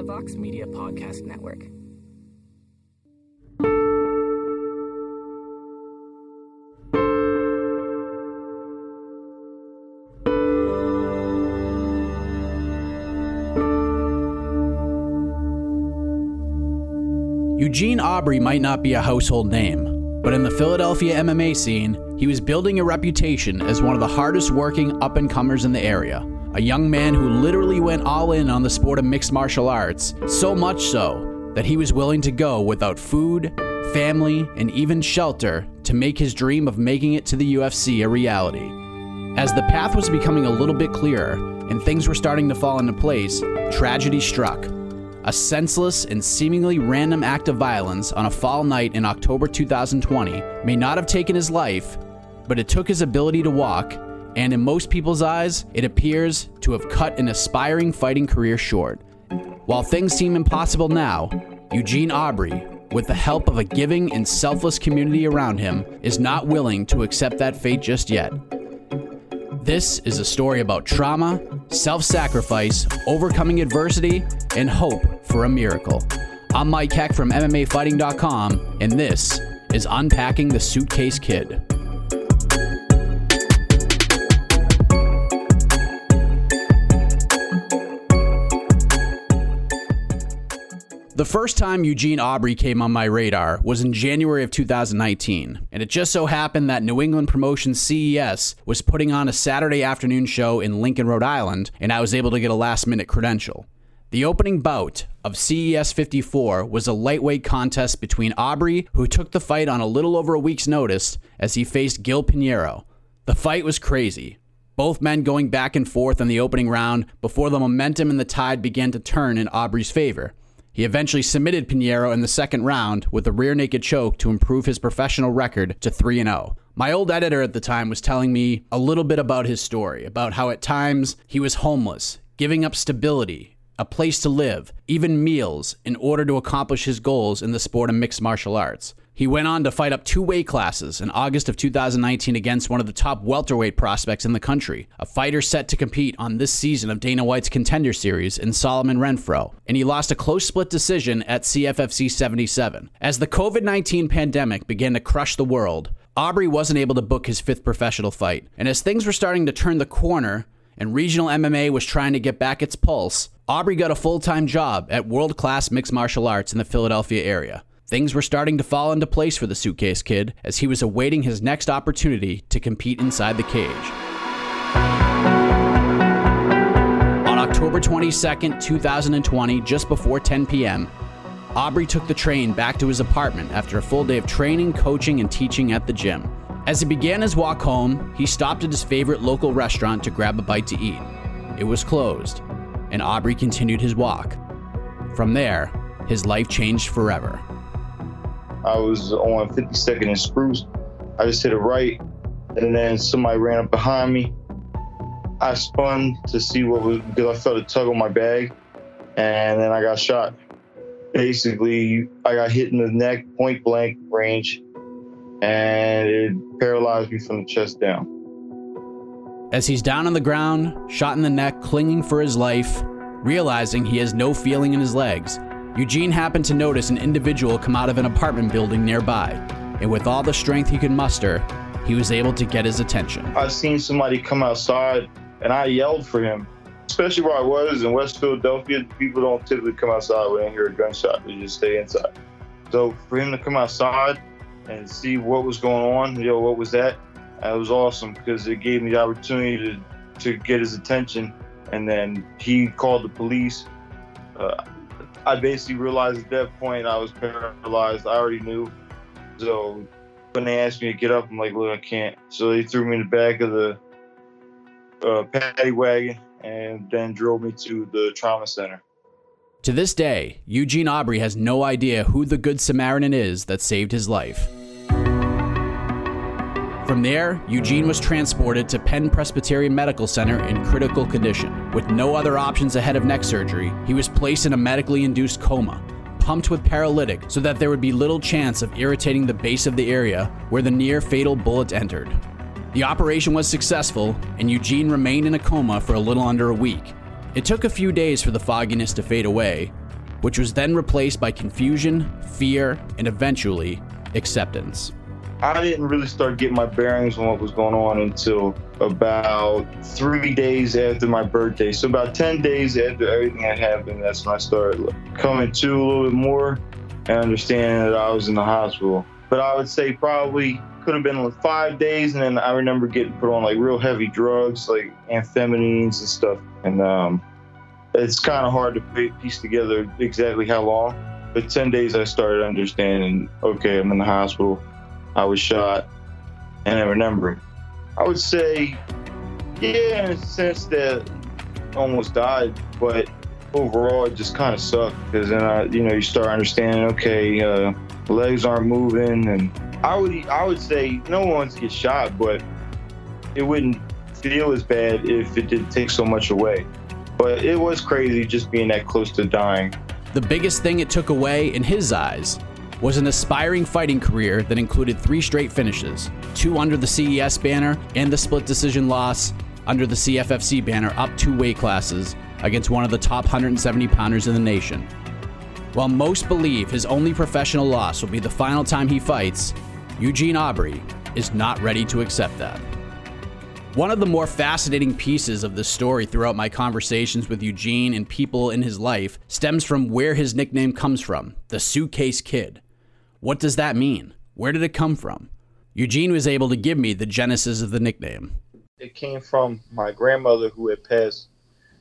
the Vox Media Podcast Network. Eugene Aubry might not be a household name, but in the Philadelphia MMA scene, he was building a reputation as one of the hardest working up and comers in the area. A young man who literally went all in on the sport of mixed martial arts, so much so that he was willing to go without food, family, and even shelter to make his dream of making it to the UFC a reality. As the path was becoming a little bit clearer and things were starting to fall into place, tragedy struck. A senseless and seemingly random act of violence on a fall night in October 2020 may not have taken his life, but it took his ability to walk, and in most people's eyes, it appears to have cut an aspiring fighting career short. While things seem impossible now, Eugene Aubry, with the help of a giving and selfless community around him, is not willing to accept that fate just yet. This is a story about trauma, self sacrifice, overcoming adversity, and hope for a miracle. I'm Mike Heck from MMAfighting.com, and this is Unpacking the Suitcase Kid. The first time Eugene Aubry came on my radar was in January of 2019, and it just so happened that New England Promotion CES was putting on a Saturday afternoon show in Lincoln, Rhode Island, and I was able to get a last minute credential. The opening bout of CES 54 was a lightweight contest between Aubry, who took the fight on a little over a week's notice, as he faced Gil Pinheiro. The fight was crazy. Both men going back and forth in the opening round before the momentum and the tide began to turn in Aubry's favor. He eventually submitted Pinheiro in the second round with a rear naked choke to improve his professional record to 3 0. My old editor at the time was telling me a little bit about his story, about how at times he was homeless, giving up stability, a place to live, even meals, in order to accomplish his goals in the sport of mixed martial arts. He went on to fight up two weight classes in August of 2019 against one of the top welterweight prospects in the country, a fighter set to compete on this season of Dana White's Contender Series in Solomon Renfro, and he lost a close split decision at CFFC 77. As the COVID 19 pandemic began to crush the world, Aubry wasn't able to book his fifth professional fight, and as things were starting to turn the corner, and regional MMA was trying to get back its pulse, Aubry got a full time job at World Class Mixed Martial Arts in the Philadelphia area. Things were starting to fall into place for the Suitcase Kid as he was awaiting his next opportunity to compete inside the cage. On October 22nd, 2020, just before 10 p.m., Aubry took the train back to his apartment after a full day of training, coaching, and teaching at the gym. As he began his walk home, he stopped at his favorite local restaurant to grab a bite to eat. It was closed, and Aubry continued his walk. From there, his life changed forever. I was on 52nd and Spruce. I just hit a right, and then somebody ran up behind me. I spun to see what was because I felt a tug on my bag, and then I got shot. basically, I got hit in the neck, point blank range, and it paralyzed me from the chest down. As he's down on the ground, shot in the neck, clinging for his life, realizing he has no feeling in his legs, Eugene happened to notice an individual come out of an apartment building nearby, and with all the strength he could muster, he was able to get his attention. I seen somebody come outside, and I yelled for him. Especially where I was in West Philadelphia, people don't typically come outside when they hear a gunshot; they just stay inside. So for him to come outside and see what was going on, know, what was that? That was awesome because it gave me the opportunity to to get his attention. And then he called the police. Uh, I basically realized at that point I was paralyzed. I already knew. So when they asked me to get up, I'm like, look, I can't. So they threw me in the back of the uh, paddy wagon and then drove me to the trauma center. To this day, Eugene Aubry has no idea who the Good Samaritan is that saved his life. From there, Eugene was transported to Penn Presbyterian Medical Center in critical condition. With no other options ahead of neck surgery, he was placed in a medically induced coma, pumped with paralytic so that there would be little chance of irritating the base of the area where the near fatal bullet entered. The operation was successful, and Eugene remained in a coma for a little under a week. It took a few days for the fogginess to fade away, which was then replaced by confusion, fear, and eventually acceptance. I didn't really start getting my bearings on what was going on until about three days after my birthday. So about 10 days after everything had happened, that's when I started coming to a little bit more and understanding that I was in the hospital. But I would say probably could have been like five days, and then I remember getting put on like real heavy drugs, like amphetamines and stuff. And um, it's kind of hard to piece together exactly how long. But 10 days, I started understanding. Okay, I'm in the hospital. I was shot, and I remember. I would say, yeah, in a sense that almost died, but overall it just kind of sucked because then I, you know, you start understanding. Okay, uh, legs aren't moving, and I would, I would say no one wants to get shot, but it wouldn't feel as bad if it didn't take so much away. But it was crazy just being that close to dying. The biggest thing it took away in his eyes was an aspiring fighting career that included three straight finishes two under the CES banner and the split decision loss under the CFFC banner up two weight classes against one of the top 170 pounders in the nation. While most believe his only professional loss will be the final time he fights, Eugene Aubry is not ready to accept that. One of the more fascinating pieces of this story throughout my conversations with Eugene and people in his life stems from where his nickname comes from the Suitcase Kid. What does that mean? Where did it come from? Eugene was able to give me the genesis of the nickname. It came from my grandmother who had passed.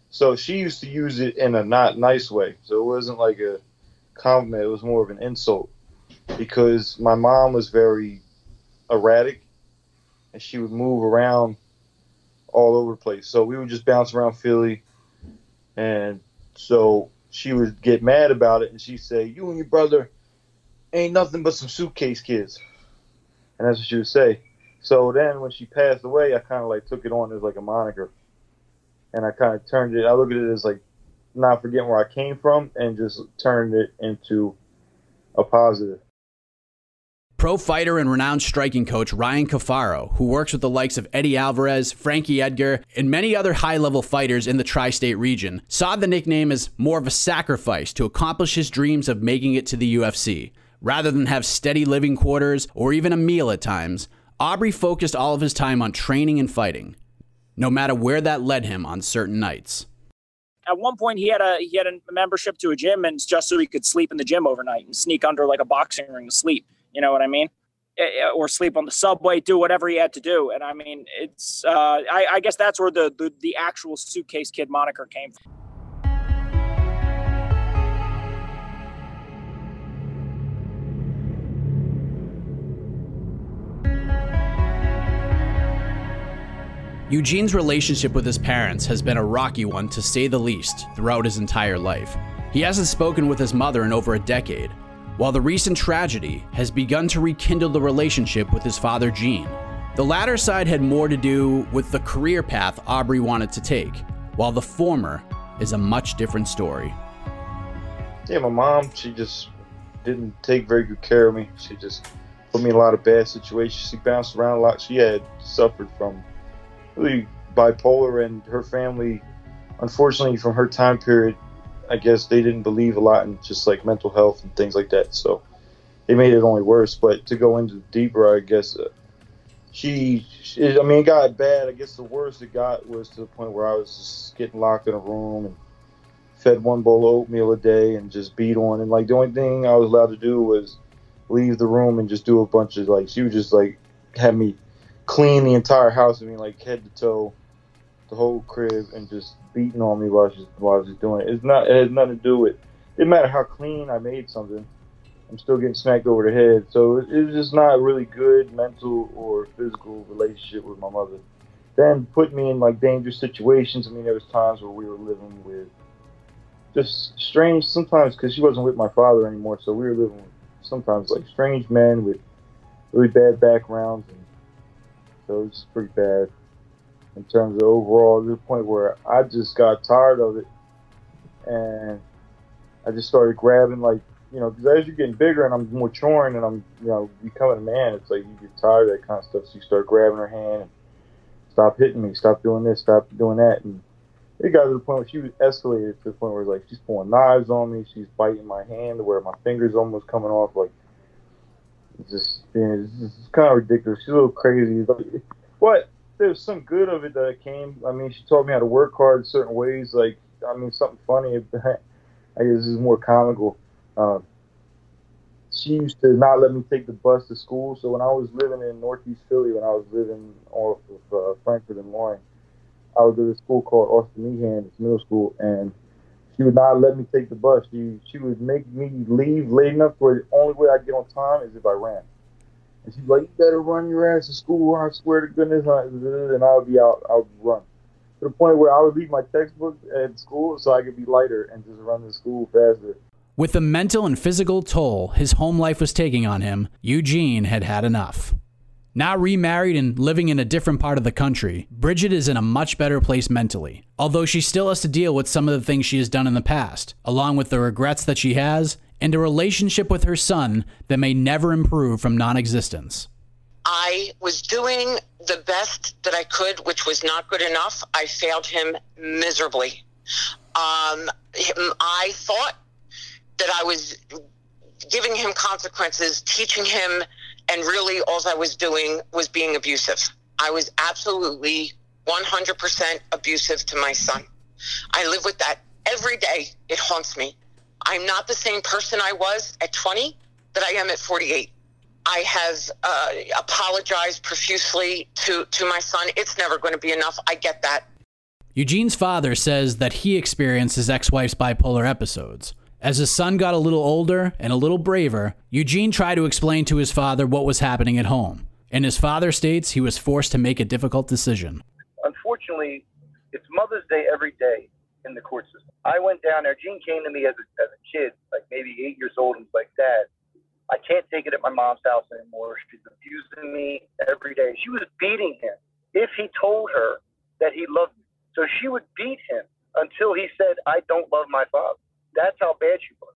So she used to use it in a not nice way. So it wasn't like a compliment, it was more of an insult. Because my mom was very erratic and she would move around all over the place. So we would just bounce around Philly. And so she would get mad about it and she'd say, You and your brother ain't nothing but some suitcase kids. And that's what she would say. So then when she passed away, I kind of like took it on as like a moniker. And I kind of turned it, I look at it as like not forgetting where I came from and just turned it into a positive. Pro fighter and renowned striking coach Ryan Cafaro, who works with the likes of Eddie Alvarez, Frankie Edgar, and many other high level fighters in the tri state region, saw the nickname as more of a sacrifice to accomplish his dreams of making it to the UFC. Rather than have steady living quarters or even a meal at times, Aubry focused all of his time on training and fighting, no matter where that led him on certain nights. At one point, he had a he had a membership to a gym, and just so he could sleep in the gym overnight and sneak under like a boxing ring to sleep. You know what I mean? Eh, eh, or sleep on the subway, do whatever he had to do. And I mean, it's uh, I, I guess that's where the, the the actual suitcase kid moniker came from. Eugene's relationship with his parents has been a rocky one to say the least throughout his entire life. He hasn't spoken with his mother in over a decade, while the recent tragedy has begun to rekindle the relationship with his father Gene. The latter side had more to do with the career path Aubry wanted to take, while the former is a much different story. Yeah, my mom, she just didn't take very good care of me. She just put me in a lot of bad situations. She bounced around a lot. She had suffered from really bipolar, and her family, unfortunately, from her time period, I guess they didn't believe a lot in just like mental health and things like that. So it made it only worse. But to go into deeper, I guess uh, she, she, I mean, it got bad. I guess the worst it got was to the point where I was just getting locked in a room and fed one bowl of oatmeal a day and just beat on. And like the only thing I was allowed to do was leave the room and just do a bunch of like she would just like have me clean the entire house. I mean, like head to toe, the whole crib, and just beating on me while she's while was doing it. It's not. It has nothing to do with. It didn't matter how clean I made something. I'm still getting smacked over the head. So it, it was just not really good mental or physical relationship with my mother. Then put me in like dangerous situations. I mean, there was times where we were living with just strange sometimes because she wasn't with my father anymore. So we were living with sometimes like strange men with really bad backgrounds, and so it's pretty bad in terms of overall. To the point where I just got tired of it, and I just started grabbing like you know, because as you're getting bigger and I'm maturing and I'm you know becoming a man, it's like you get tired of that kind of stuff. So you start grabbing her hand and stop hitting me, stop doing this, stop doing that, and it got to the point where she was escalated to the point where like she's pulling knives on me, she's biting my hand where my fingers almost coming off. Like, just being, it's, it's kind of ridiculous. She's a little crazy, but there's some good of it that came. I mean, she taught me how to work hard in certain ways. Like, I mean, something funny. I guess this is more comical. Um, she used to not let me take the bus to school. So when I was living in Northeast Philly, when I was living off of uh, Frankford and Loring, I was at a school called Austin Meehan, it's middle school, and she would not let me take the bus. She she would make me leave late enough where the only way I get on time is if I ran. And she's like, "You better run your ass to school, I swear to goodness." And I would be out, I would run to the point where I would leave my textbook at school so I could be lighter and just run to school faster. With the mental and physical toll his home life was taking on him, Eugene had had enough. Now remarried and living in a different part of the country, Bridget is in a much better place mentally, although she still has to deal with some of the things she has done in the past, along with the regrets that she has and a relationship with her son that may never improve from non existence. I was doing the best that I could, which was not good enough. I failed him miserably. Um, I thought that I was giving him consequences, teaching him, and really all I was doing was being abusive. I was absolutely 100% abusive to my son. I live with that every day. It haunts me. I'm not the same person I was at 20 that I am at 48. I have uh, apologized profusely to, to my son. It's never going to be enough. I get that. Eugene's father says that he experienced his ex wife's bipolar episodes. As his son got a little older and a little braver, Eugene tried to explain to his father what was happening at home. And his father states he was forced to make a difficult decision. Unfortunately, it's Mother's Day every day in the court system. I went down there. Gene came to me as a, as a kid, like maybe eight years old, and was like, Dad, I can't take it at my mom's house anymore. She's abusing me every day. She was beating him if he told her that he loved me. So she would beat him until he said, I don't love my father. That's how bad she was.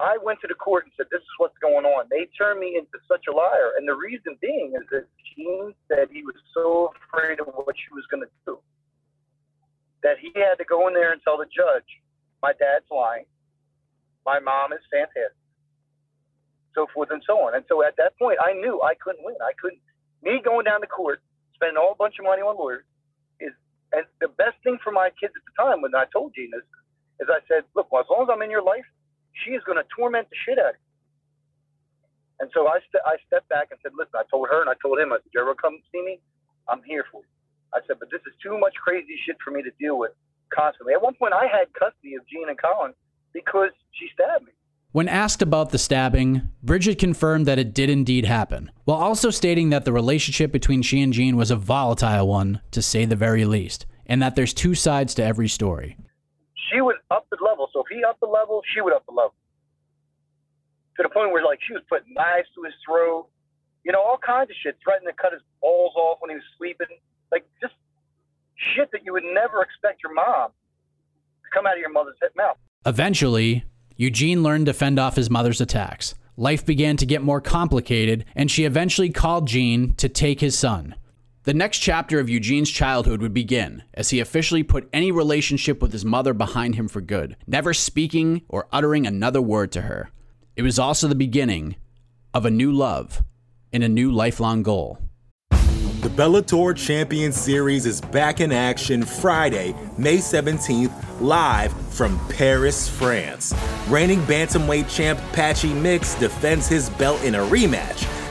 I went to the court and said, This is what's going on. They turned me into such a liar. And the reason being is that Gene said he was so afraid of what she was going to do that he had to go in there and tell the judge, My dad's lying. My mom is fantastic. So forth and so on. And so at that point, I knew I couldn't win. I couldn't. Me going down to court, spending all a bunch of money on lawyers, is and the best thing for my kids at the time when I told Gene this is I said, look, well, as long as I'm in your life, she is going to torment the shit out of you. And so I, st- I stepped back and said, listen, I told her and I told him, I said, you ever come see me? I'm here for you. I said, but this is too much crazy shit for me to deal with constantly. At one point, I had custody of Gene and Colin because she stabbed me. When asked about the stabbing, Bridget confirmed that it did indeed happen, while also stating that the relationship between she and Gene was a volatile one, to say the very least, and that there's two sides to every story she would up the level. So if he upped the level, she would up the level. To the point where like she was putting knives to his throat, you know, all kinds of shit, threatening to cut his balls off when he was sleeping. Like just shit that you would never expect your mom to come out of your mother's mouth. Eventually, Eugene learned to fend off his mother's attacks. Life began to get more complicated, and she eventually called Gene to take his son. The next chapter of Eugene's childhood would begin as he officially put any relationship with his mother behind him for good, never speaking or uttering another word to her. It was also the beginning of a new love and a new lifelong goal. The Bellator Champion Series is back in action Friday, May 17th, live from Paris, France. Reigning bantamweight champ Patchy Mix defends his belt in a rematch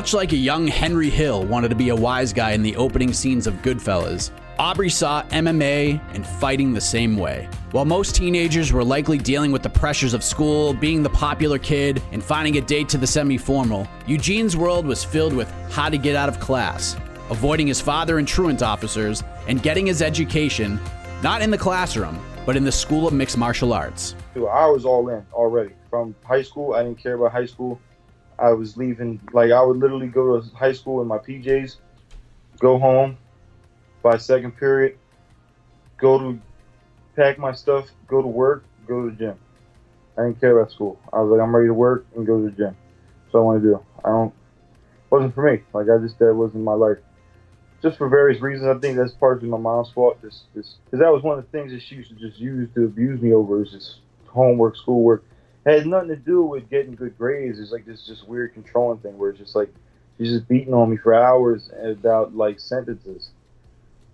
Much like a young Henry Hill wanted to be a wise guy in the opening scenes of Goodfellas, Aubry saw MMA and fighting the same way. While most teenagers were likely dealing with the pressures of school, being the popular kid, and finding a date to the semi formal, Eugene's world was filled with how to get out of class, avoiding his father and truant officers, and getting his education not in the classroom, but in the School of Mixed Martial Arts. Dude, I was all in already. From high school, I didn't care about high school. I was leaving, like, I would literally go to high school in my PJs, go home by second period, go to pack my stuff, go to work, go to the gym. I didn't care about school. I was like, I'm ready to work and go to the gym. That's what I want to do. I don't, wasn't for me. Like, I just, that wasn't my life. Just for various reasons. I think that's partially my mom's fault. Just, just, because that was one of the things that she used to just use to abuse me over is just homework, schoolwork. Had nothing to do with getting good grades. It's like this just weird controlling thing where it's just like she's just beating on me for hours about like sentences.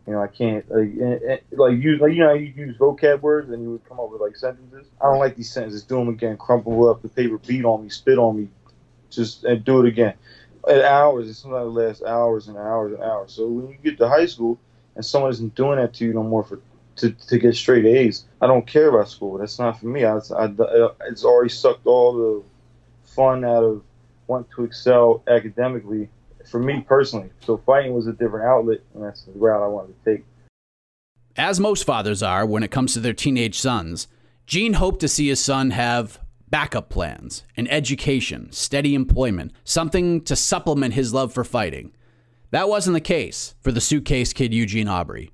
You know, I can't like like use like you know you use vocab words and you would come up with like sentences. I don't like these sentences. Do them again. Crumple up the paper. Beat on me. Spit on me. Just and do it again. At hours. It sometimes lasts hours and hours and hours. So when you get to high school and someone isn't doing that to you no more for to, to get straight A's. I don't care about school. That's not for me. I, I, it's already sucked all the fun out of wanting to excel academically for me personally. So fighting was a different outlet, and that's the route I wanted to take. As most fathers are when it comes to their teenage sons, Gene hoped to see his son have backup plans, an education, steady employment, something to supplement his love for fighting. That wasn't the case for the suitcase kid Eugene Aubry.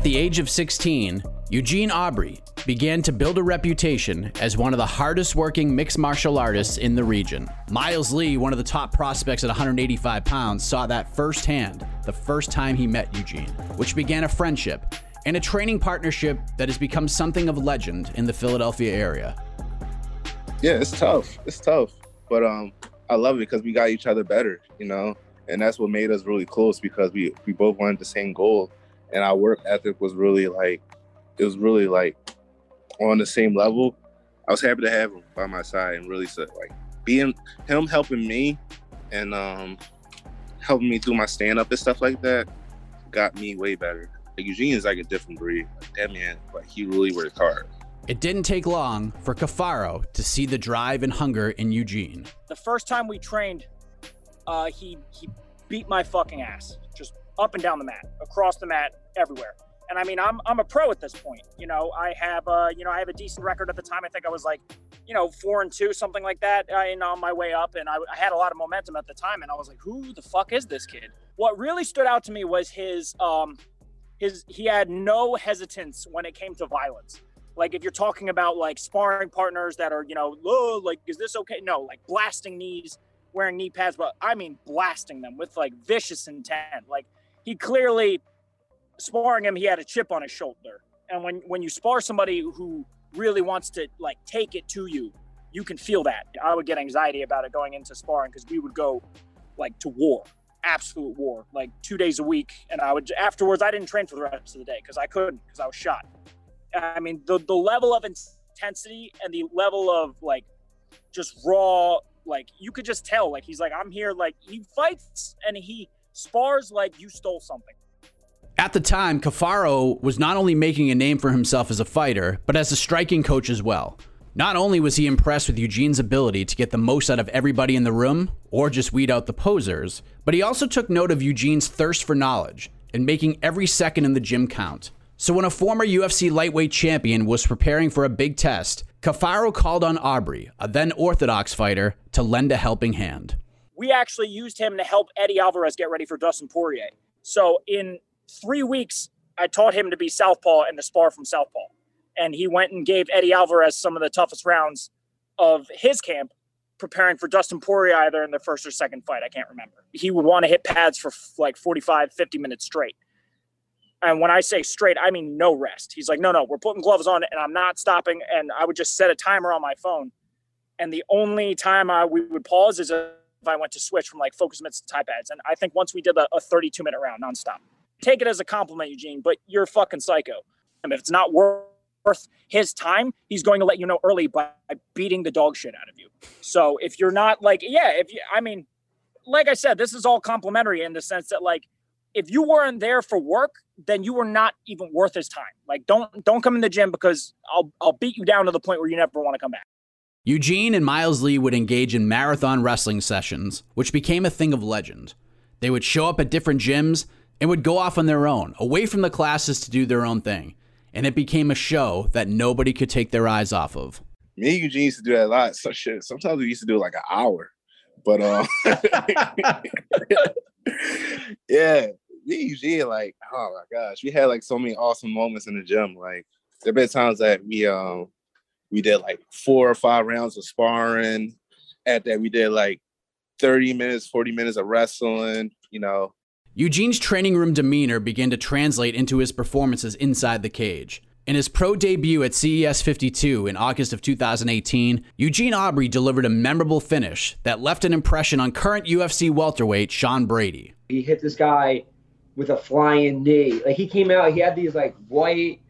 At the age of 16, Eugene Aubry began to build a reputation as one of the hardest working mixed martial artists in the region. Miles Lee, one of the top prospects at 185 pounds, saw that firsthand the first time he met Eugene, which began a friendship and a training partnership that has become something of legend in the Philadelphia area. Yeah, it's tough. It's tough. But um I love it because we got each other better, you know? And that's what made us really close because we we both wanted the same goal and our work ethic was really like it was really like on the same level. I was happy to have him by my side and really like being him helping me and um helping me through my stand up and stuff like that got me way better. Like Eugene is like a different breed. Like that man, like he really worked hard. It didn't take long for Cafaro to see the drive and hunger in Eugene. The first time we trained, uh, he he beat my fucking ass, just up and down the mat, across the mat, everywhere. And I mean, I'm I'm a pro at this point. You know, I have uh, you know, I have a decent record at the time. I think I was like, you know, four and two, something like that, uh, and on my way up. And I, I had a lot of momentum at the time. And I was like, who the fuck is this kid? What really stood out to me was his um, his he had no hesitance when it came to violence. Like if you're talking about like sparring partners that are, you know, like is this okay? No, like blasting knees, wearing knee pads, but I mean blasting them with like vicious intent. Like he clearly sparring him, he had a chip on his shoulder. And when when you spar somebody who really wants to like take it to you, you can feel that. I would get anxiety about it going into sparring because we would go like to war, absolute war, like two days a week. And I would afterwards, I didn't train for the rest of the day because I couldn't because I was shot. I mean, the the level of intensity and the level of like just raw. Like you could just tell, like he's like, I'm here. Like he fights and he spars like you stole something. At the time, Cafaro was not only making a name for himself as a fighter, but as a striking coach as well. Not only was he impressed with Eugene's ability to get the most out of everybody in the room, or just weed out the posers, but he also took note of Eugene's thirst for knowledge and making every second in the gym count. So when a former UFC lightweight champion was preparing for a big test, Cafaro called on Aubry, a then Orthodox fighter, to lend a helping hand. We actually used him to help Eddie Alvarez get ready for Dustin Poirier. So in three weeks, I taught him to be southpaw and to spar from southpaw. And he went and gave Eddie Alvarez some of the toughest rounds of his camp, preparing for Dustin Poirier either in the first or second fight. I can't remember. He would want to hit pads for like 45, 50 minutes straight. And when I say straight, I mean no rest. He's like, no, no, we're putting gloves on and I'm not stopping. And I would just set a timer on my phone. And the only time I we would pause is I went to switch from like focus mitts to Thai pads. And I think once we did a, a 32 minute round nonstop take it as a compliment, Eugene, but you're fucking psycho. And if it's not worth his time, he's going to let you know early by beating the dog shit out of you. So if you're not like, yeah, if you, I mean, like I said, this is all complimentary in the sense that like, if you weren't there for work, then you were not even worth his time. Like, don't don't come in the gym because I'll I'll beat you down to the point where you never want to come back. Eugene and Miles Lee would engage in marathon wrestling sessions, which became a thing of legend. They would show up at different gyms and would go off on their own, away from the classes to do their own thing. And it became a show that nobody could take their eyes off of. Me and Eugene used to do that a lot. So shit. Sometimes we used to do like an hour. But uh yeah, me and Eugene, like, oh my gosh, we had like so many awesome moments in the gym. Like there have been times that we um we did like four or five rounds of sparring. At that, we did like 30 minutes, 40 minutes of wrestling, you know, Eugene's training room demeanor began to translate into his performances inside the cage. In his pro debut at CES 52 in August of 2018, Eugene Aubry delivered a memorable finish that left an impression on current UFC welterweight Sean Brady. He hit this guy with a flying knee. Like he came out, he had these like white,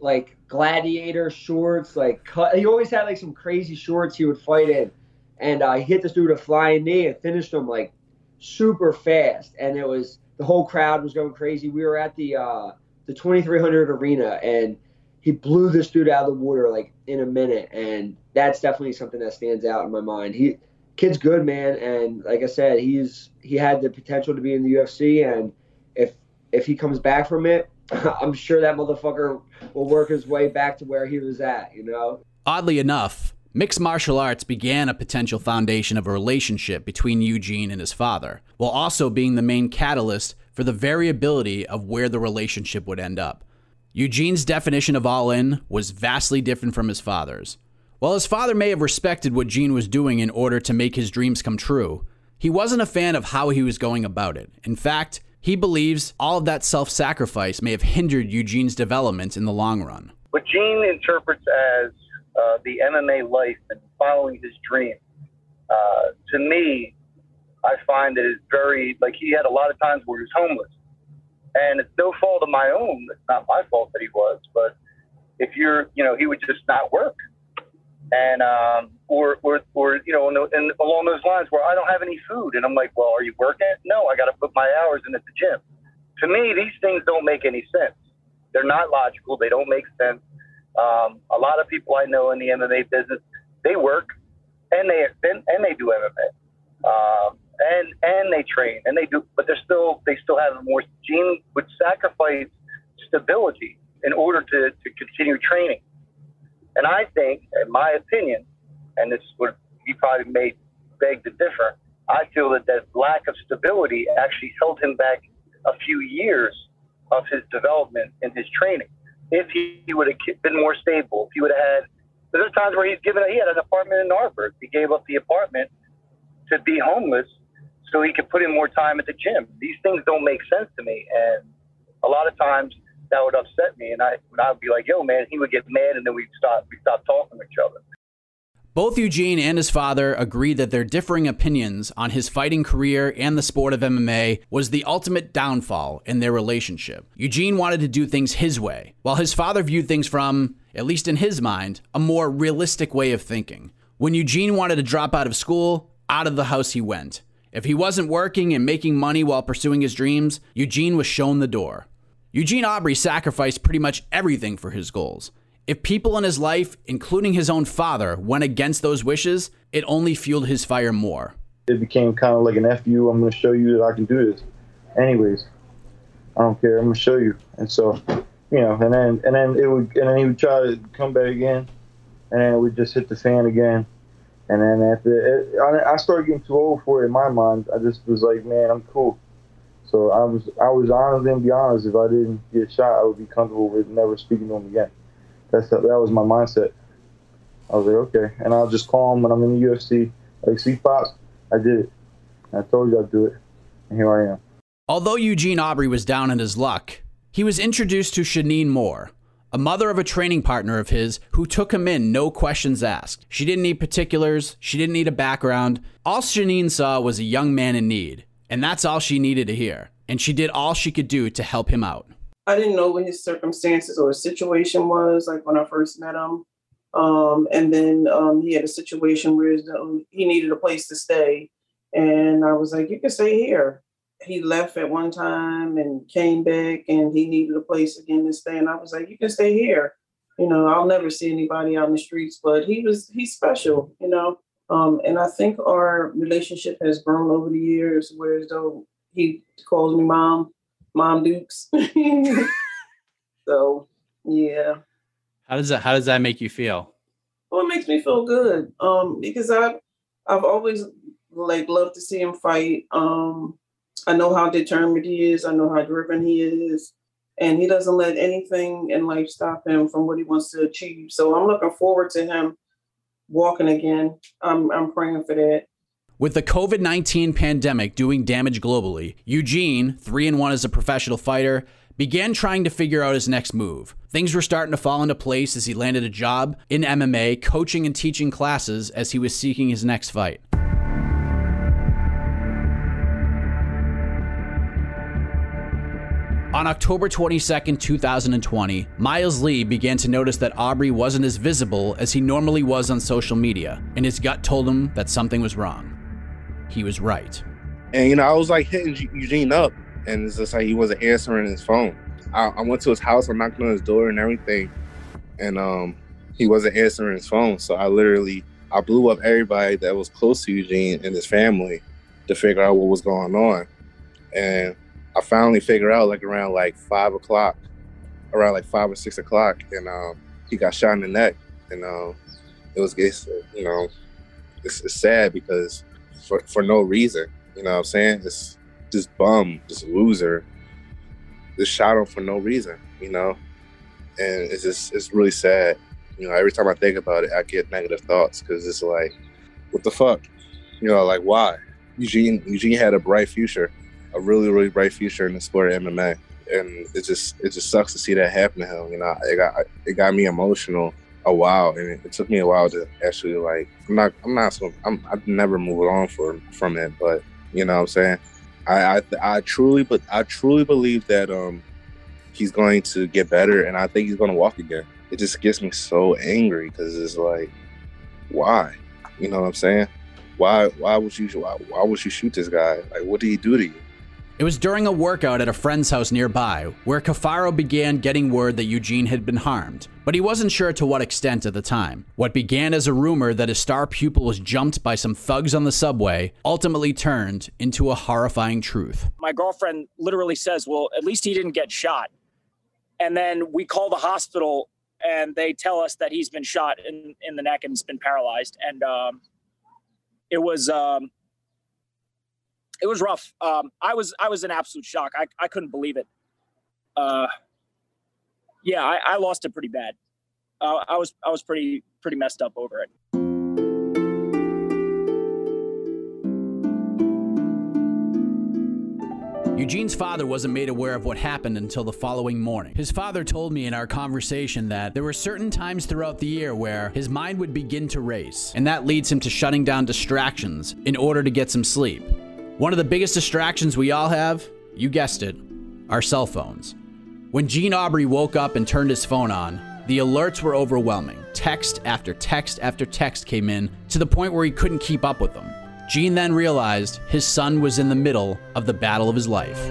like gladiator shorts, like cut. He always had like some crazy shorts he would fight in, and uh, hit this dude a flying knee and finished him like super fast. And it was the whole crowd was going crazy. We were at the uh, the 2300 arena, and he blew this dude out of the water like in a minute, and that's definitely something that stands out in my mind. He kid's good, man, and like I said, he's he had the potential to be in the UFC, and if if he comes back from it, I'm sure that motherfucker will work his way back to where he was at. You know. Oddly enough, Mixed martial arts began a potential foundation of a relationship between Eugene and his father, while also being the main catalyst for the variability of where the relationship would end up. Eugene's definition of all in was vastly different from his father's. While his father may have respected what Gene was doing in order to make his dreams come true, he wasn't a fan of how he was going about it. In fact, he believes all of that self sacrifice may have hindered Eugene's development in the long run. What Gene interprets as uh, the MMA life and following his dream. Uh, to me, I find that it's very like he had a lot of times where he was homeless, and it's no fault of my own. It's not my fault that he was, but if you're, you know, he would just not work, and um, or or or you know, and, along those lines where I don't have any food, and I'm like, well, are you working? No, I got to put my hours in at the gym. To me, these things don't make any sense. They're not logical. They don't make sense. Um, a lot of people I know in the MMA business, they work and they and, and they do MMA, um, and and they train and they do, but they're still they still have more. Gene would sacrifice stability in order to, to continue training, and I think, in my opinion, and this would he probably may beg to differ. I feel that that lack of stability actually held him back a few years of his development in his training if he, he would have been more stable, if he would have had. There's times where he's given. He had an apartment in Narberth. He gave up the apartment to be homeless so he could put in more time at the gym. These things don't make sense to me, and a lot of times that would upset me. And I, would be like, "Yo, man," he would get mad, and then we'd stop, we stop talking to each other. Both Eugene and his father agreed that their differing opinions on his fighting career and the sport of MMA was the ultimate downfall in their relationship. Eugene wanted to do things his way, while his father viewed things from, at least in his mind, a more realistic way of thinking. When Eugene wanted to drop out of school, out of the house he went. If he wasn't working and making money while pursuing his dreams, Eugene was shown the door. Eugene Aubry sacrificed pretty much everything for his goals. If people in his life, including his own father, went against those wishes, it only fueled his fire more. It became kind of like an F you, I'm going to show you that I can do this. Anyways, I don't care, I'm going to show you. And so, you know, and then, and then it would, and then he would try to come back again, and then it would just hit the fan again. And then after it, I started getting too old for it in my mind. I just was like, man, I'm cool. So I was, I was honest and be honest. If I didn't get shot, I would be comfortable with never speaking to him again. That's that was my mindset. I was like, okay, and I'll just call him when I'm in the UFC. Like, see, Fox, I did it. I told you I'd do it, and here I am. Although Eugene Aubry was down in his luck, he was introduced to Shanine Moore, a mother of a training partner of his who took him in, no questions asked. She didn't need particulars, she didn't need a background. All Shanine saw was a young man in need, and that's all she needed to hear. And she did all she could do to help him out. I didn't know what his circumstances or his situation was, like when I first met him. Um, and then um, he had a situation where he needed a place to stay. And I was like, you can stay here he left at one time and came back and he needed a place again to stay. And I was like, you can stay here. You know, I'll never see anybody out in the streets, but he was, he's special, you know. Um, and I think our relationship has grown over the years, whereas though he calls me mom, mom Dukes. so, yeah. How does that, how does that make you feel? Well, it makes me feel good. Um, because I've, I've always like loved to see him fight. Um, I know how determined he is. I know how driven he is. And he doesn't let anything in life stop him from what he wants to achieve. So I'm looking forward to him walking again. I'm, I'm praying for that. With the COVID 19 pandemic doing damage globally, Eugene, 3 and 1 as a professional fighter, began trying to figure out his next move. Things were starting to fall into place as he landed a job in MMA, coaching and teaching classes as he was seeking his next fight. On October 22, 2020, Miles Lee began to notice that Aubry wasn't as visible as he normally was on social media, and his gut told him that something was wrong. He was right. And, you know, I was like hitting Eugene up, and it's just like he wasn't answering his phone. I, I went to his house, I knocked on his door and everything, and um, he wasn't answering his phone. So I literally, I blew up everybody that was close to Eugene and his family to figure out what was going on. And I finally figured out like around like five o'clock, around like five or six o'clock, and um, he got shot in the neck, and um, it was it's, you know, it's, it's, sad because for for no reason, you know what I'm saying? This this bum, this loser, just shot him for no reason, you know, and it's just it's really sad. You know, every time I think about it, I get negative thoughts because it's like, what the fuck, you know, like why? Eugene Eugene had a bright future a really really bright future in the sport of MMA, and it just it just sucks to see that happen to him. You know, it got it got me emotional a while, and it, it took me a while to actually like. I'm not I'm not so I'm I've never moved on from from it, but you know what I'm saying. I I, I truly but I truly believe that um he's going to get better, and I think he's going to walk again. It just gets me so angry because it's like, why? You know what I'm saying? Why why would you why, why would you shoot this guy? Like, what did he do to you? It was during a workout at a friend's house nearby where Cafaro began getting word that Eugene had been harmed, but he wasn't sure to what extent at the time. What began as a rumor that his star pupil was jumped by some thugs on the subway ultimately turned into a horrifying truth. My girlfriend literally says, Well, at least he didn't get shot. And then we call the hospital and they tell us that he's been shot in, in the neck and has been paralyzed. And um, it was. Um, it was rough. Um, I was I was in absolute shock. I, I couldn't believe it. Uh, yeah, I, I lost it pretty bad. Uh, I was I was pretty pretty messed up over it. Eugene's father wasn't made aware of what happened until the following morning. His father told me in our conversation that there were certain times throughout the year where his mind would begin to race, and that leads him to shutting down distractions in order to get some sleep. One of the biggest distractions we all have, you guessed it, our cell phones. When Gene Aubry woke up and turned his phone on, The alerts were overwhelming. Text after text after text came in to the point where he couldn't keep up with them. Gene then realized his son was in the middle of the battle of his life.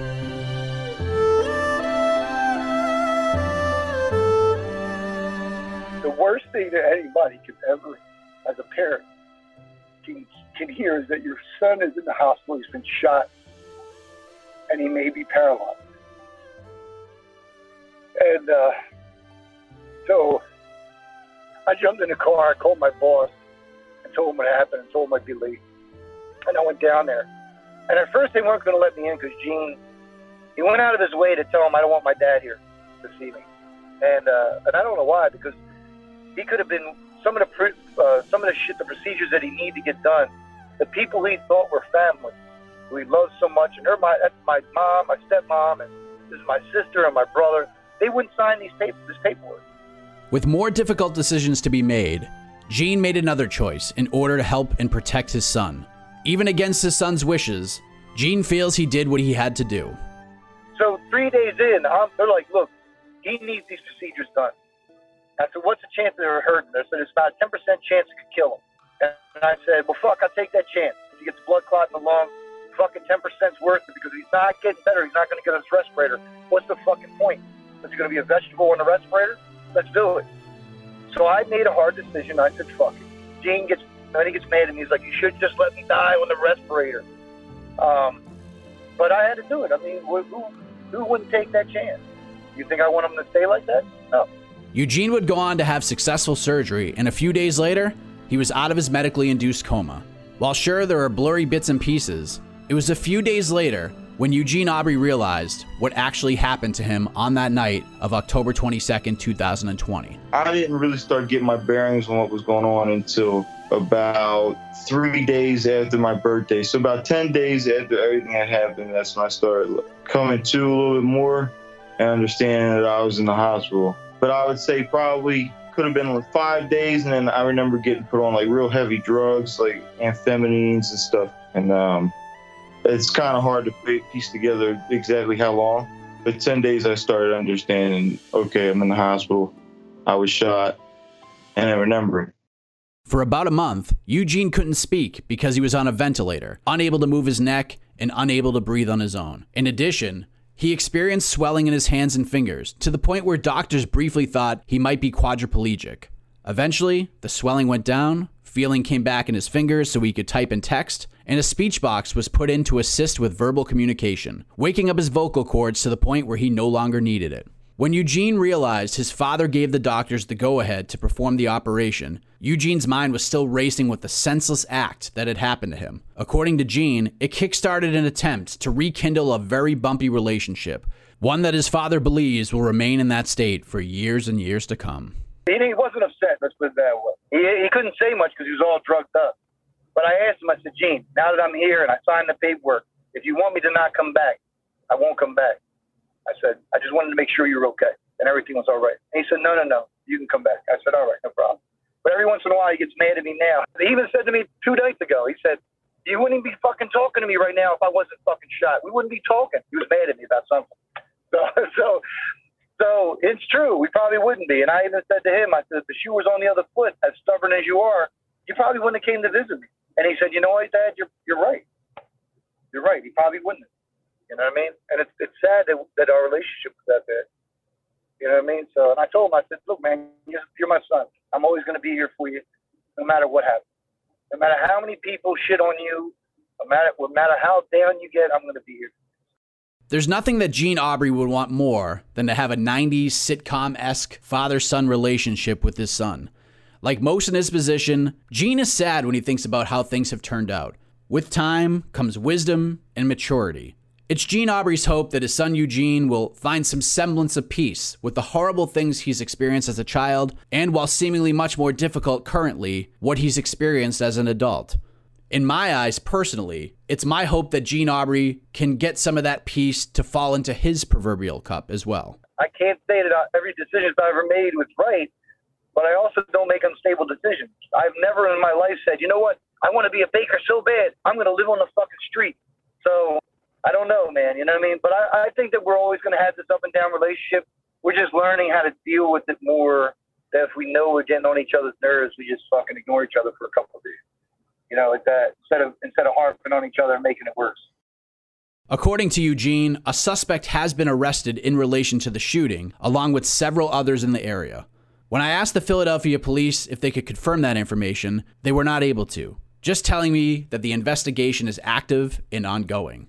The worst thing that anybody could ever, as a parent, can, can hear is that your son is in the hospital, he's been shot, and he may be paralyzed. And uh, so I jumped in the car, I called my boss, and told him what happened, and told him I'd be late. And I went down there. And at first, they weren't going to let me in because Gene, he went out of his way to tell him I don't want my dad here this evening. And uh, and I don't know why because he could have been some of the uh, some of the shit, the procedures that he needed to get done. The people he thought were family, who he loved so much, and they're my that's my mom, my stepmom, and this is my sister and my brother. They wouldn't sign these papers, this paperwork. With more difficult decisions to be made, Gene made another choice in order to help and protect his son. Even against his son's wishes, Gene feels he did what he had to do. So three days in, I'm, they're like, look, he needs these procedures done. I said, what's the chance of it hurting? They said, it's about a 10% chance it could kill him. And I said, well, fuck, I'll take that chance. If he gets blood clot in the lung, fucking 10% is worth it because he's not getting better. He's not going to get his respirator. What's the fucking point? Is it going to be a vegetable in the respirator? Let's do it. So I made a hard decision. I said, fuck it. Gene gets, then he gets mad at me. He's like, you should just let me die on the respirator. Um, but I had to do it. I mean, who, who wouldn't take that chance? You think I want him to stay like that? No. Eugene would go on to have successful surgery, and a few days later, he was out of his medically induced coma. While sure there are blurry bits and pieces, it was a few days later when Eugene Aubry realized what actually happened to him on that night of October 22nd, 2020. I didn't really start getting my bearings on what was going on until about three days after my birthday. So about 10 days after everything had happened, that's when I started coming to a little bit more and understanding that I was in the hospital. But I would say probably could have been like five days, and then I remember getting put on like real heavy drugs, like amphetamines and stuff. And um, it's kind of hard to piece together exactly how long. But 10 days, I started understanding okay, I'm in the hospital, I was shot, and I remember. For about a month, Eugene couldn't speak because he was on a ventilator, unable to move his neck, and unable to breathe on his own. In addition, he experienced swelling in his hands and fingers to the point where doctors briefly thought he might be quadriplegic. Eventually, the swelling went down, feeling came back in his fingers so he could type and text, and a speech box was put in to assist with verbal communication, waking up his vocal cords to the point where he no longer needed it. When Eugene realized his father gave the doctors the go ahead to perform the operation, Eugene's mind was still racing with the senseless act that had happened to him. According to Gene, it kickstarted an attempt to rekindle a very bumpy relationship, one that his father believes will remain in that state for years and years to come. He, wasn't upset, let's put it that way. He, he couldn't say much because he was all drugged up. But I asked him, I said, Gene, now that I'm here and I signed the paperwork, if you want me to not come back, I won't come back. I said, I just wanted to make sure you were okay and everything was all right. And he said, No, no, no, you can come back. I said, All right, no problem. But every once in a while, he gets mad at me now. He even said to me two nights ago, he said, You wouldn't be fucking talking to me right now if I wasn't fucking shot. We wouldn't be talking. He was mad at me about something. So, so, so it's true. We probably wouldn't be. And I even said to him, I said, if the shoe was on the other foot, as stubborn as you are, you probably wouldn't have came to visit me. And he said, You know what, Dad, you're you're right. You're right. He probably wouldn't. Have. You know what I mean? And it's it's sad that, that our relationship was that bad. You know what I mean? So, and I told him, I said, look, man, you're, you're my son. I'm always going to be here for you, no matter what happens. No matter how many people shit on you, no matter no matter how down you get, I'm going to be here. There's nothing that Gene Aubry would want more than to have a 90s sitcom esque father son relationship with his son. Like most in his position, Gene is sad when he thinks about how things have turned out. With time comes wisdom and maturity. It's Gene Aubry's hope that his son Eugene will find some semblance of peace with the horrible things he's experienced as a child, and while seemingly much more difficult currently, what he's experienced as an adult. In my eyes, personally, it's my hope that Gene Aubry can get some of that peace to fall into his proverbial cup as well. I can't say that uh, every decision I've ever made was right, but I also don't make unstable decisions. I've never in my life said, you know what, I want to be a baker so bad, I'm going to live on the fucking street. So I don't know, what I mean? But I, I think that we're always going to have this up and down relationship. We're just learning how to deal with it more that if we know we're getting on each other's nerves, we just fucking ignore each other for a couple of days. You know, like that instead of instead of harping on each other and making it worse. According to Eugene, a suspect has been arrested in relation to the shooting, along with several others in the area. When I asked the Philadelphia police if they could confirm that information, they were not able to, just telling me that the investigation is active and ongoing.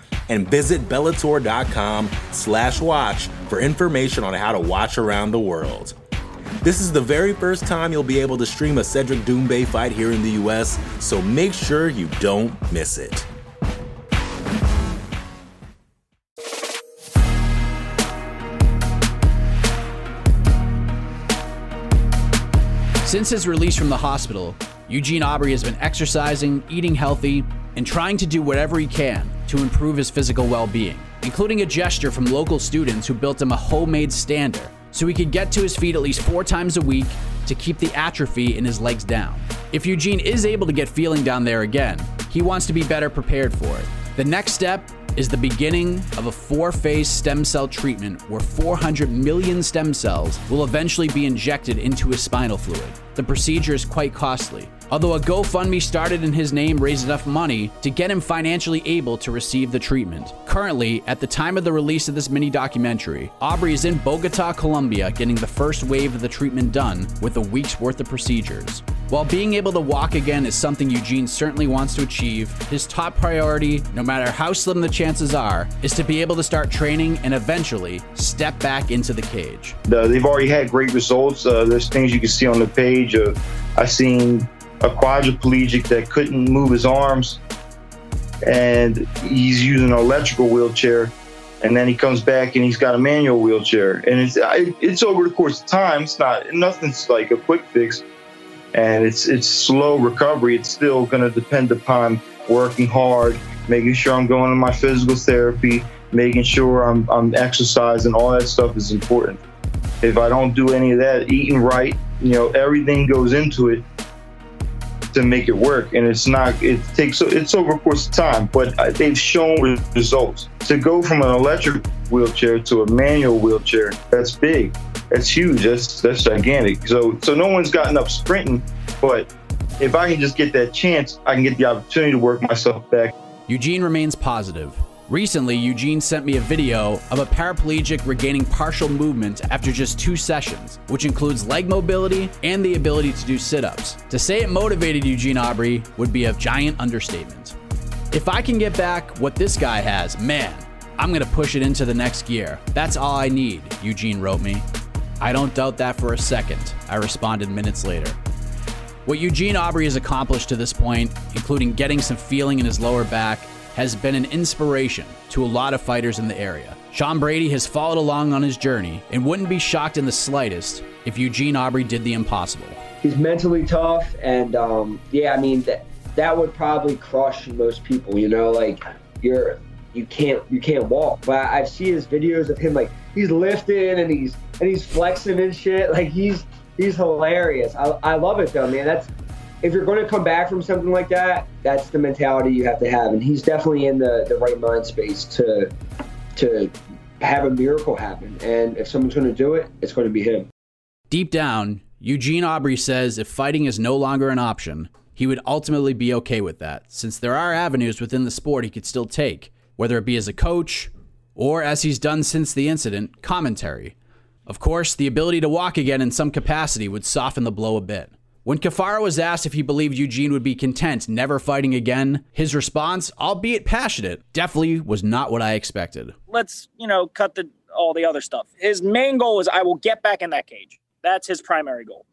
And visit Bellator.com slash watch for information on how to watch around the world. This is the very first time you'll be able to stream a Cedric Doumbé fight here in the US, so make sure you don't miss it. Since his release from the hospital, Eugene Aubry has been exercising, eating healthy, and trying to do whatever he can to improve his physical well being, including a gesture from local students who built him a homemade stander so he could get to his feet at least four times a week to keep the atrophy in his legs down. If Eugene is able to get feeling down there again, he wants to be better prepared for it. The next step is the beginning of a four phase stem cell treatment where 400 million stem cells will eventually be injected into his spinal fluid. The procedure is quite costly, although a GoFundMe started in his name raised enough money to get him financially able to receive the treatment. Currently, at the time of the release of this mini documentary, Aubry is in Bogota, Colombia, getting the first wave of the treatment done with a week's worth of procedures. While being able to walk again is something Eugene certainly wants to achieve, his top priority, no matter how slim the chances are, is to be able to start training and eventually step back into the cage. They've already had great results. Uh, there's things you can see on the page. Uh, I've seen a quadriplegic that couldn't move his arms, and he's using an electrical wheelchair. And then he comes back and he's got a manual wheelchair, and it's it's over the course of time. It's not nothing's like a quick fix, and it's it's slow recovery. It's still going to depend upon working hard, making sure I'm going to my physical therapy, making sure I'm I'm exercising. All that stuff is important. If I don't do any of that, eating right, you know, everything goes into it to make it work. And it's not it takes it's over course of time but they've shown results. To go from an electric wheelchair to a manual wheelchair that's big. That's huge. That's that's gigantic. So so no one's gotten up sprinting but if i can just get that chance i can get the opportunity to work myself back. Eugene remains positive Recently, Eugene sent me a video of a paraplegic regaining partial movement after just two sessions, which includes leg mobility and the ability to do sit ups. To say it motivated Eugene Aubry would be a giant understatement. If I can get back what this guy has, man, I'm gonna push it into the next gear. That's all I need, Eugene wrote me. I don't doubt that for a second, I responded minutes later. What Eugene Aubry has accomplished to this point, including getting some feeling in his lower back, has been an inspiration to a lot of fighters in the area. Sean Brady has followed along on his journey and wouldn't be shocked in the slightest if Eugene Aubry did the impossible. He's mentally tough, and um, yeah, I mean that that would probably crush most people. You know, like you're you can't you can't walk. But I've seen his videos of him like he's lifting and he's and he's flexing and shit. Like he's he's hilarious. I, I love it though, man. That's if you're going to come back from something like that, that's the mentality you have to have. And he's definitely in the, the right mind space to to have a miracle happen. And if someone's going to do it, it's going to be him. Deep down, Eugene Aubry says if fighting is no longer an option, he would ultimately be okay with that, since there are avenues within the sport he could still take, whether it be as a coach or, as he's done since the incident, commentary. Of course, the ability to walk again in some capacity would soften the blow a bit. When Cafaro was asked if he believed Eugene would be content never fighting again, his response, albeit passionate, definitely was not what I expected. Let's, you know, cut the all the other stuff. His main goal is I will get back in that cage. That's his primary goal.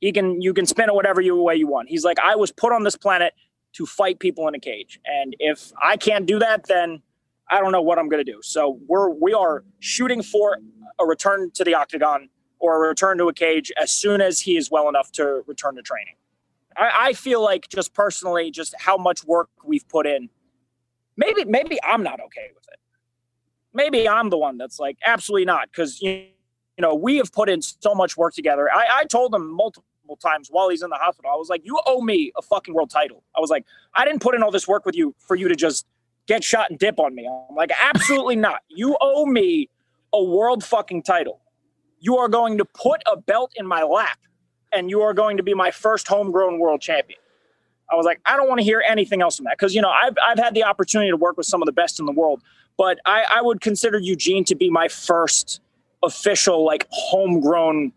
He can you can spin it whatever you way you want. He's like, I was put on this planet to fight people in a cage. And if I can't do that, then I don't know what I'm gonna do. So we're we are shooting for a return to the octagon or return to a cage as soon as he is well enough to return to training. I, I feel like just personally, just how much work we've put in. Maybe, maybe I'm not okay with it. Maybe I'm the one that's like, absolutely not, because you, you know we have put in so much work together. I, I told him multiple times while he's in the hospital, I was like, you owe me a fucking world title. I was like, I didn't put in all this work with you for you to just get shot and dip on me. I'm like, absolutely not. You owe me a world fucking title. You are going to put a belt in my lap and you are going to be my first homegrown world champion. I was like, I don't want to hear anything else from that because you know I've I've had the opportunity to work with some of the best in the world, but I, I would consider Eugene to be my first official like homegrown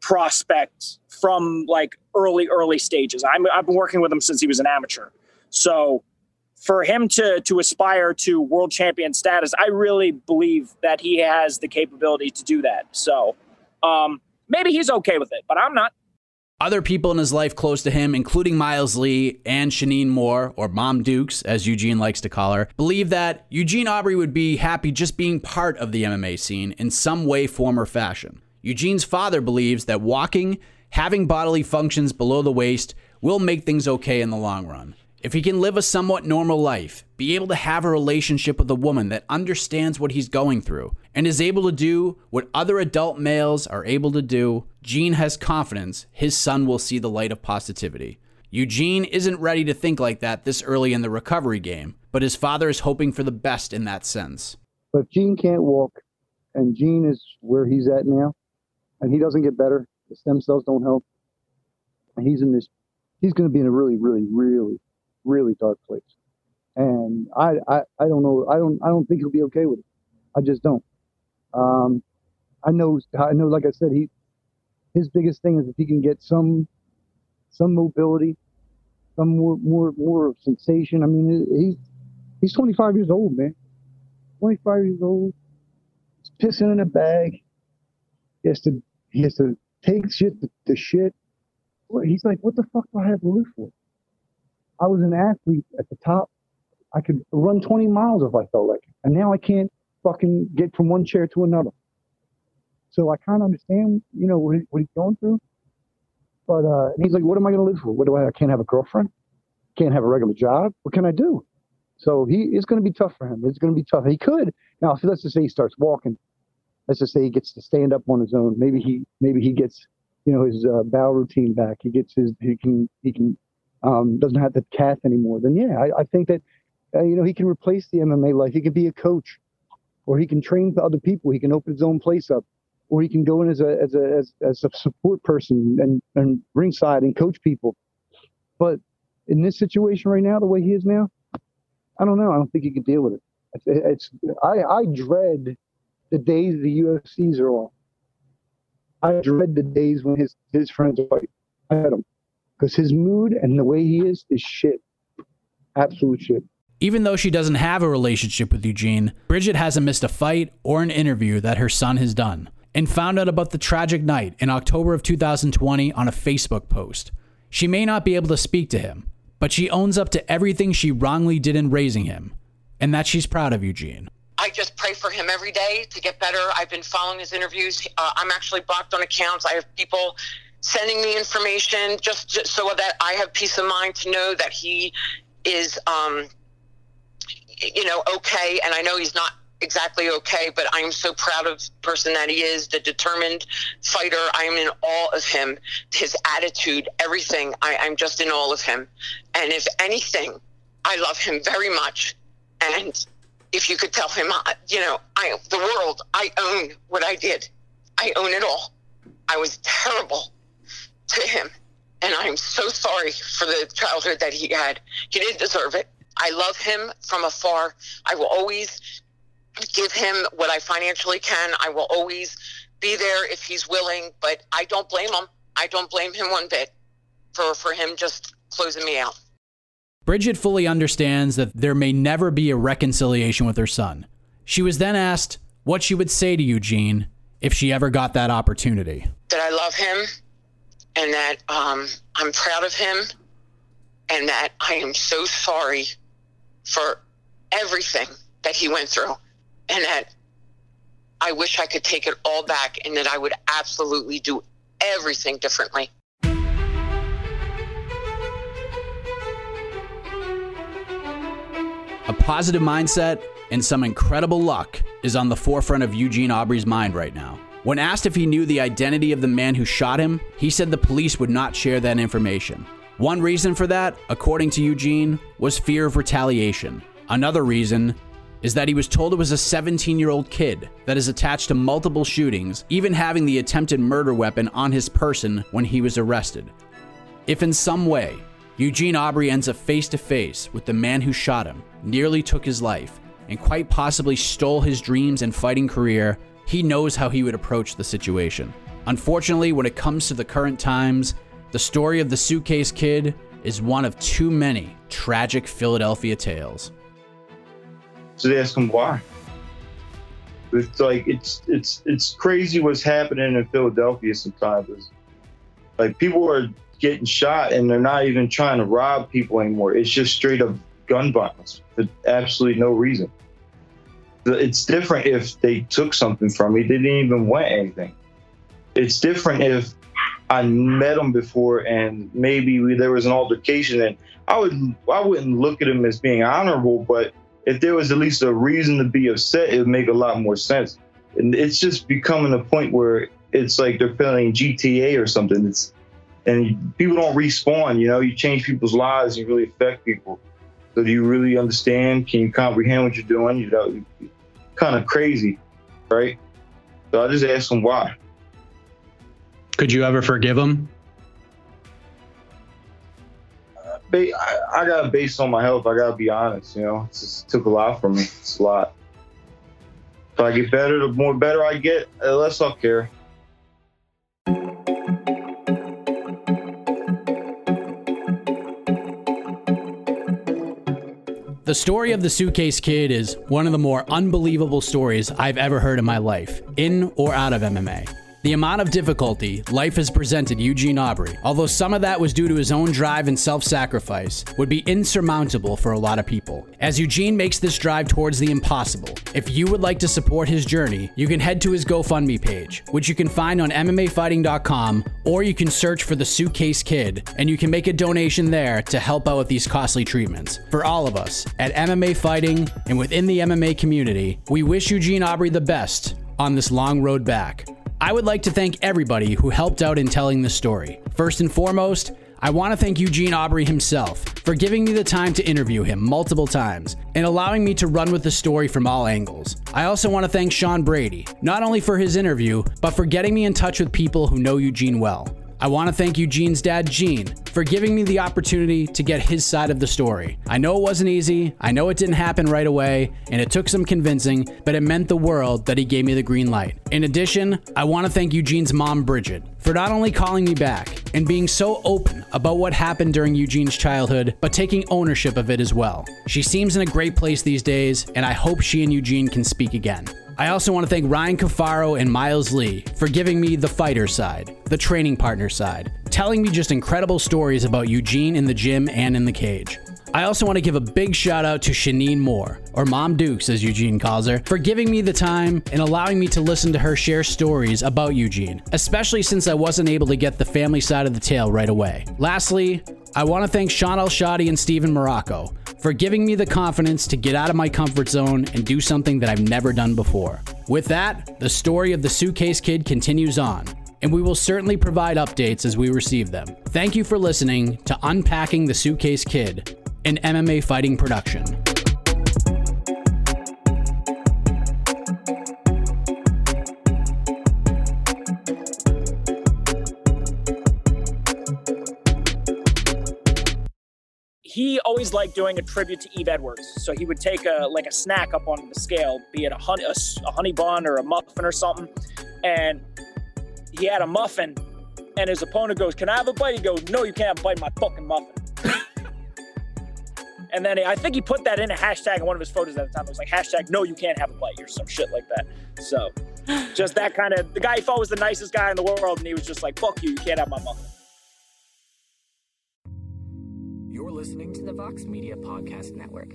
prospect from like early early stages. I'm, I've been working with him since he was an amateur, so for him to to aspire to world champion status, I really believe that he has the capability to do that. So um, maybe he's okay with it, but I'm not. Other people in his life close to him, including Miles Lee and Shanine Moore, or Mom Dukes, as Eugene likes to call her, believe that Eugene Aubry would be happy just being part of the MMA scene in some way, form, or fashion. Eugene's father believes that walking, having bodily functions below the waist, will make things okay in the long run. If he can live a somewhat normal life, be able to have a relationship with a woman that understands what he's going through, and is able to do what other adult males are able to do, Gene has confidence his son will see the light of positivity. Eugene isn't ready to think like that this early in the recovery game, but his father is hoping for the best in that sense. But Gene can't walk, and Gene is where he's at now, and he doesn't get better, the stem cells don't help, and he's in this, he's going to be in a really, really, really really dark place. And I, I, I don't know. I don't, I don't think he'll be okay with it. I just don't. Um, I know, I know. Like I said, he, his biggest thing is if he can get some, some mobility, some more, more, more sensation. I mean, he's, he's 25 years old, man. 25 years old. He's pissing in a bag. He has to, he has to take shit to shit. He's like, what the fuck do I have to live for? I was an athlete at the top. I could run 20 miles if I felt like it. And now I can't fucking get from one chair to another. So I kind of understand, you know, what, he, what he's going through. But uh, he's like, what am I going to live for? What do I, I can't have a girlfriend? Can't have a regular job? What can I do? So he it's going to be tough for him. It's going to be tough. He could now. Let's just say he starts walking, let's just say he gets to stand up on his own. Maybe he maybe he gets you know his uh, bow routine back. He gets his he can he can um, doesn't have the cast anymore, then yeah, I, I think that uh, you know he can replace the MMA life. He can be a coach, or he can train other people. He can open his own place up, or he can go in as a as a as, as a support person and and ringside and coach people. But in this situation right now, the way he is now, I don't know. I don't think he can deal with it. It's, it's I I dread the days the UFCs are off. I dread the days when his his friends fight. I had them because his mood and the way he is is shit. Absolute shit. Even though she doesn't have a relationship with Eugene, Bridget hasn't missed a fight or an interview that her son has done and found out about the tragic night in October of 2020 on a Facebook post. She may not be able to speak to him, but she owns up to everything she wrongly did in raising him and that she's proud of Eugene. I just pray for him every day to get better. I've been following his interviews. Uh, I'm actually blocked on accounts. I have people sending me information just, just so that I have peace of mind to know that he is, um, you know, okay. And I know he's not exactly okay, but I'm so proud of the person that he is, the determined fighter. I am in awe of him, his attitude, everything. I, I'm just in awe of him. And if anything, I love him very much. And if you could tell him, uh, you know, I the world, I own what I did. I own it all. I was terrible to him. And I'm so sorry for the childhood that he had. He didn't deserve it. I love him from afar. I will always give him what I financially can. I will always be there if he's willing, but I don't blame him. I don't blame him one bit for, for him just closing me out. Bridget fully understands that there may never be a reconciliation with her son. She was then asked what she would say to Eugene if she ever got that opportunity. That I love him and that um, I'm proud of him and that I am so sorry for everything that he went through and that I wish I could take it all back and that I would absolutely do everything differently. A positive mindset and some incredible luck is on the forefront of Eugene Aubry's mind right now. When asked if he knew the identity of the man who shot him, he said the police would not share that information. One reason for that, according to Eugene, was fear of retaliation. Another reason is that he was told it was a 17 year old kid that is attached to multiple shootings, even having the attempted murder weapon on his person when he was arrested. If in some way Eugene Aubry ends up face to face with the man who shot him, nearly took his life, and quite possibly stole his dreams and fighting career, he knows how he would approach the situation. Unfortunately, when it comes to the current times, the story of the suitcase kid is one of too many tragic Philadelphia tales. So they ask him why. It's like it's it's it's crazy what's happening in Philadelphia sometimes. Like people are getting shot and they're not even trying to rob people anymore. It's just straight up gun violence for absolutely no reason. It's different if they took something from me. They didn't even want anything. It's different if I met them before and maybe there was an altercation and I would I wouldn't look at them as being honorable, but if there was at least a reason to be upset, it would make a lot more sense. And it's just becoming a point where it's like they're playing GTA or something. It's and people don't respawn. You know, you change people's lives, and you really affect people. So do you really understand? Can you comprehend what you're doing? You know, kind of crazy, right? So I just asked him why. Could you ever forgive him? I, I got to base on my health. I got to be honest. You know, it just took a lot from me. It's a lot. If I get better, the more better I get, the less I'll care. The story of the suitcase kid is one of the more unbelievable stories I've ever heard in my life, in or out of MMA. The amount of difficulty life has presented Eugene Aubry, although some of that was due to his own drive and self sacrifice, would be insurmountable for a lot of people. As Eugene makes this drive towards the impossible, if you would like to support his journey, you can head to his GoFundMe page, which you can find on MMAfighting.com, or you can search for the Suitcase Kid, and you can make a donation there to help out with these costly treatments. For all of us at MMA Fighting and within the MMA community, we wish Eugene Aubry the best on this long road back. I would like to thank everybody who helped out in telling the story. First and foremost, I want to thank Eugene Aubry himself for giving me the time to interview him multiple times and allowing me to run with the story from all angles. I also want to thank Sean Brady, not only for his interview, but for getting me in touch with people who know Eugene well. I want to thank Eugene's dad, Gene, for giving me the opportunity to get his side of the story. I know it wasn't easy, I know it didn't happen right away, and it took some convincing, but it meant the world that he gave me the green light. In addition, I want to thank Eugene's mom, Bridget, for not only calling me back and being so open about what happened during Eugene's childhood, but taking ownership of it as well. She seems in a great place these days, and I hope she and Eugene can speak again. I also want to thank Ryan Cafaro and Miles Lee for giving me the fighter side, the training partner side, telling me just incredible stories about Eugene in the gym and in the cage. I also want to give a big shout out to Shanine Moore, or Mom Dukes as Eugene calls her, for giving me the time and allowing me to listen to her share stories about Eugene, especially since I wasn't able to get the family side of the tale right away. Lastly, I want to thank Shaun Al-Shatti and Stephen Marrocco for giving me the confidence to get out of my comfort zone and do something that I've never done before. With that, the story of the Suitcase Kid continues on, and we will certainly provide updates as we receive them. Thank you for listening to Unpacking the Suitcase Kid, an MMA fighting production. he always liked doing a tribute to Yves Edwards. So he would take a like a snack up on the scale, be it a honey a, a honey bun or a muffin or something, and he had a muffin, and his opponent goes, "Can I have a bite?" He goes, "No, you can't have a bite my fucking muffin." And then I think he put that in a hashtag in one of his photos at the time. It was like hashtag No, you can't have a bite or some shit like that. So just that kind of the guy he thought was the nicest guy in the world, and he was just like, "Fuck you, you can't have my muffin." You're listening to the Vox Media Podcast Network.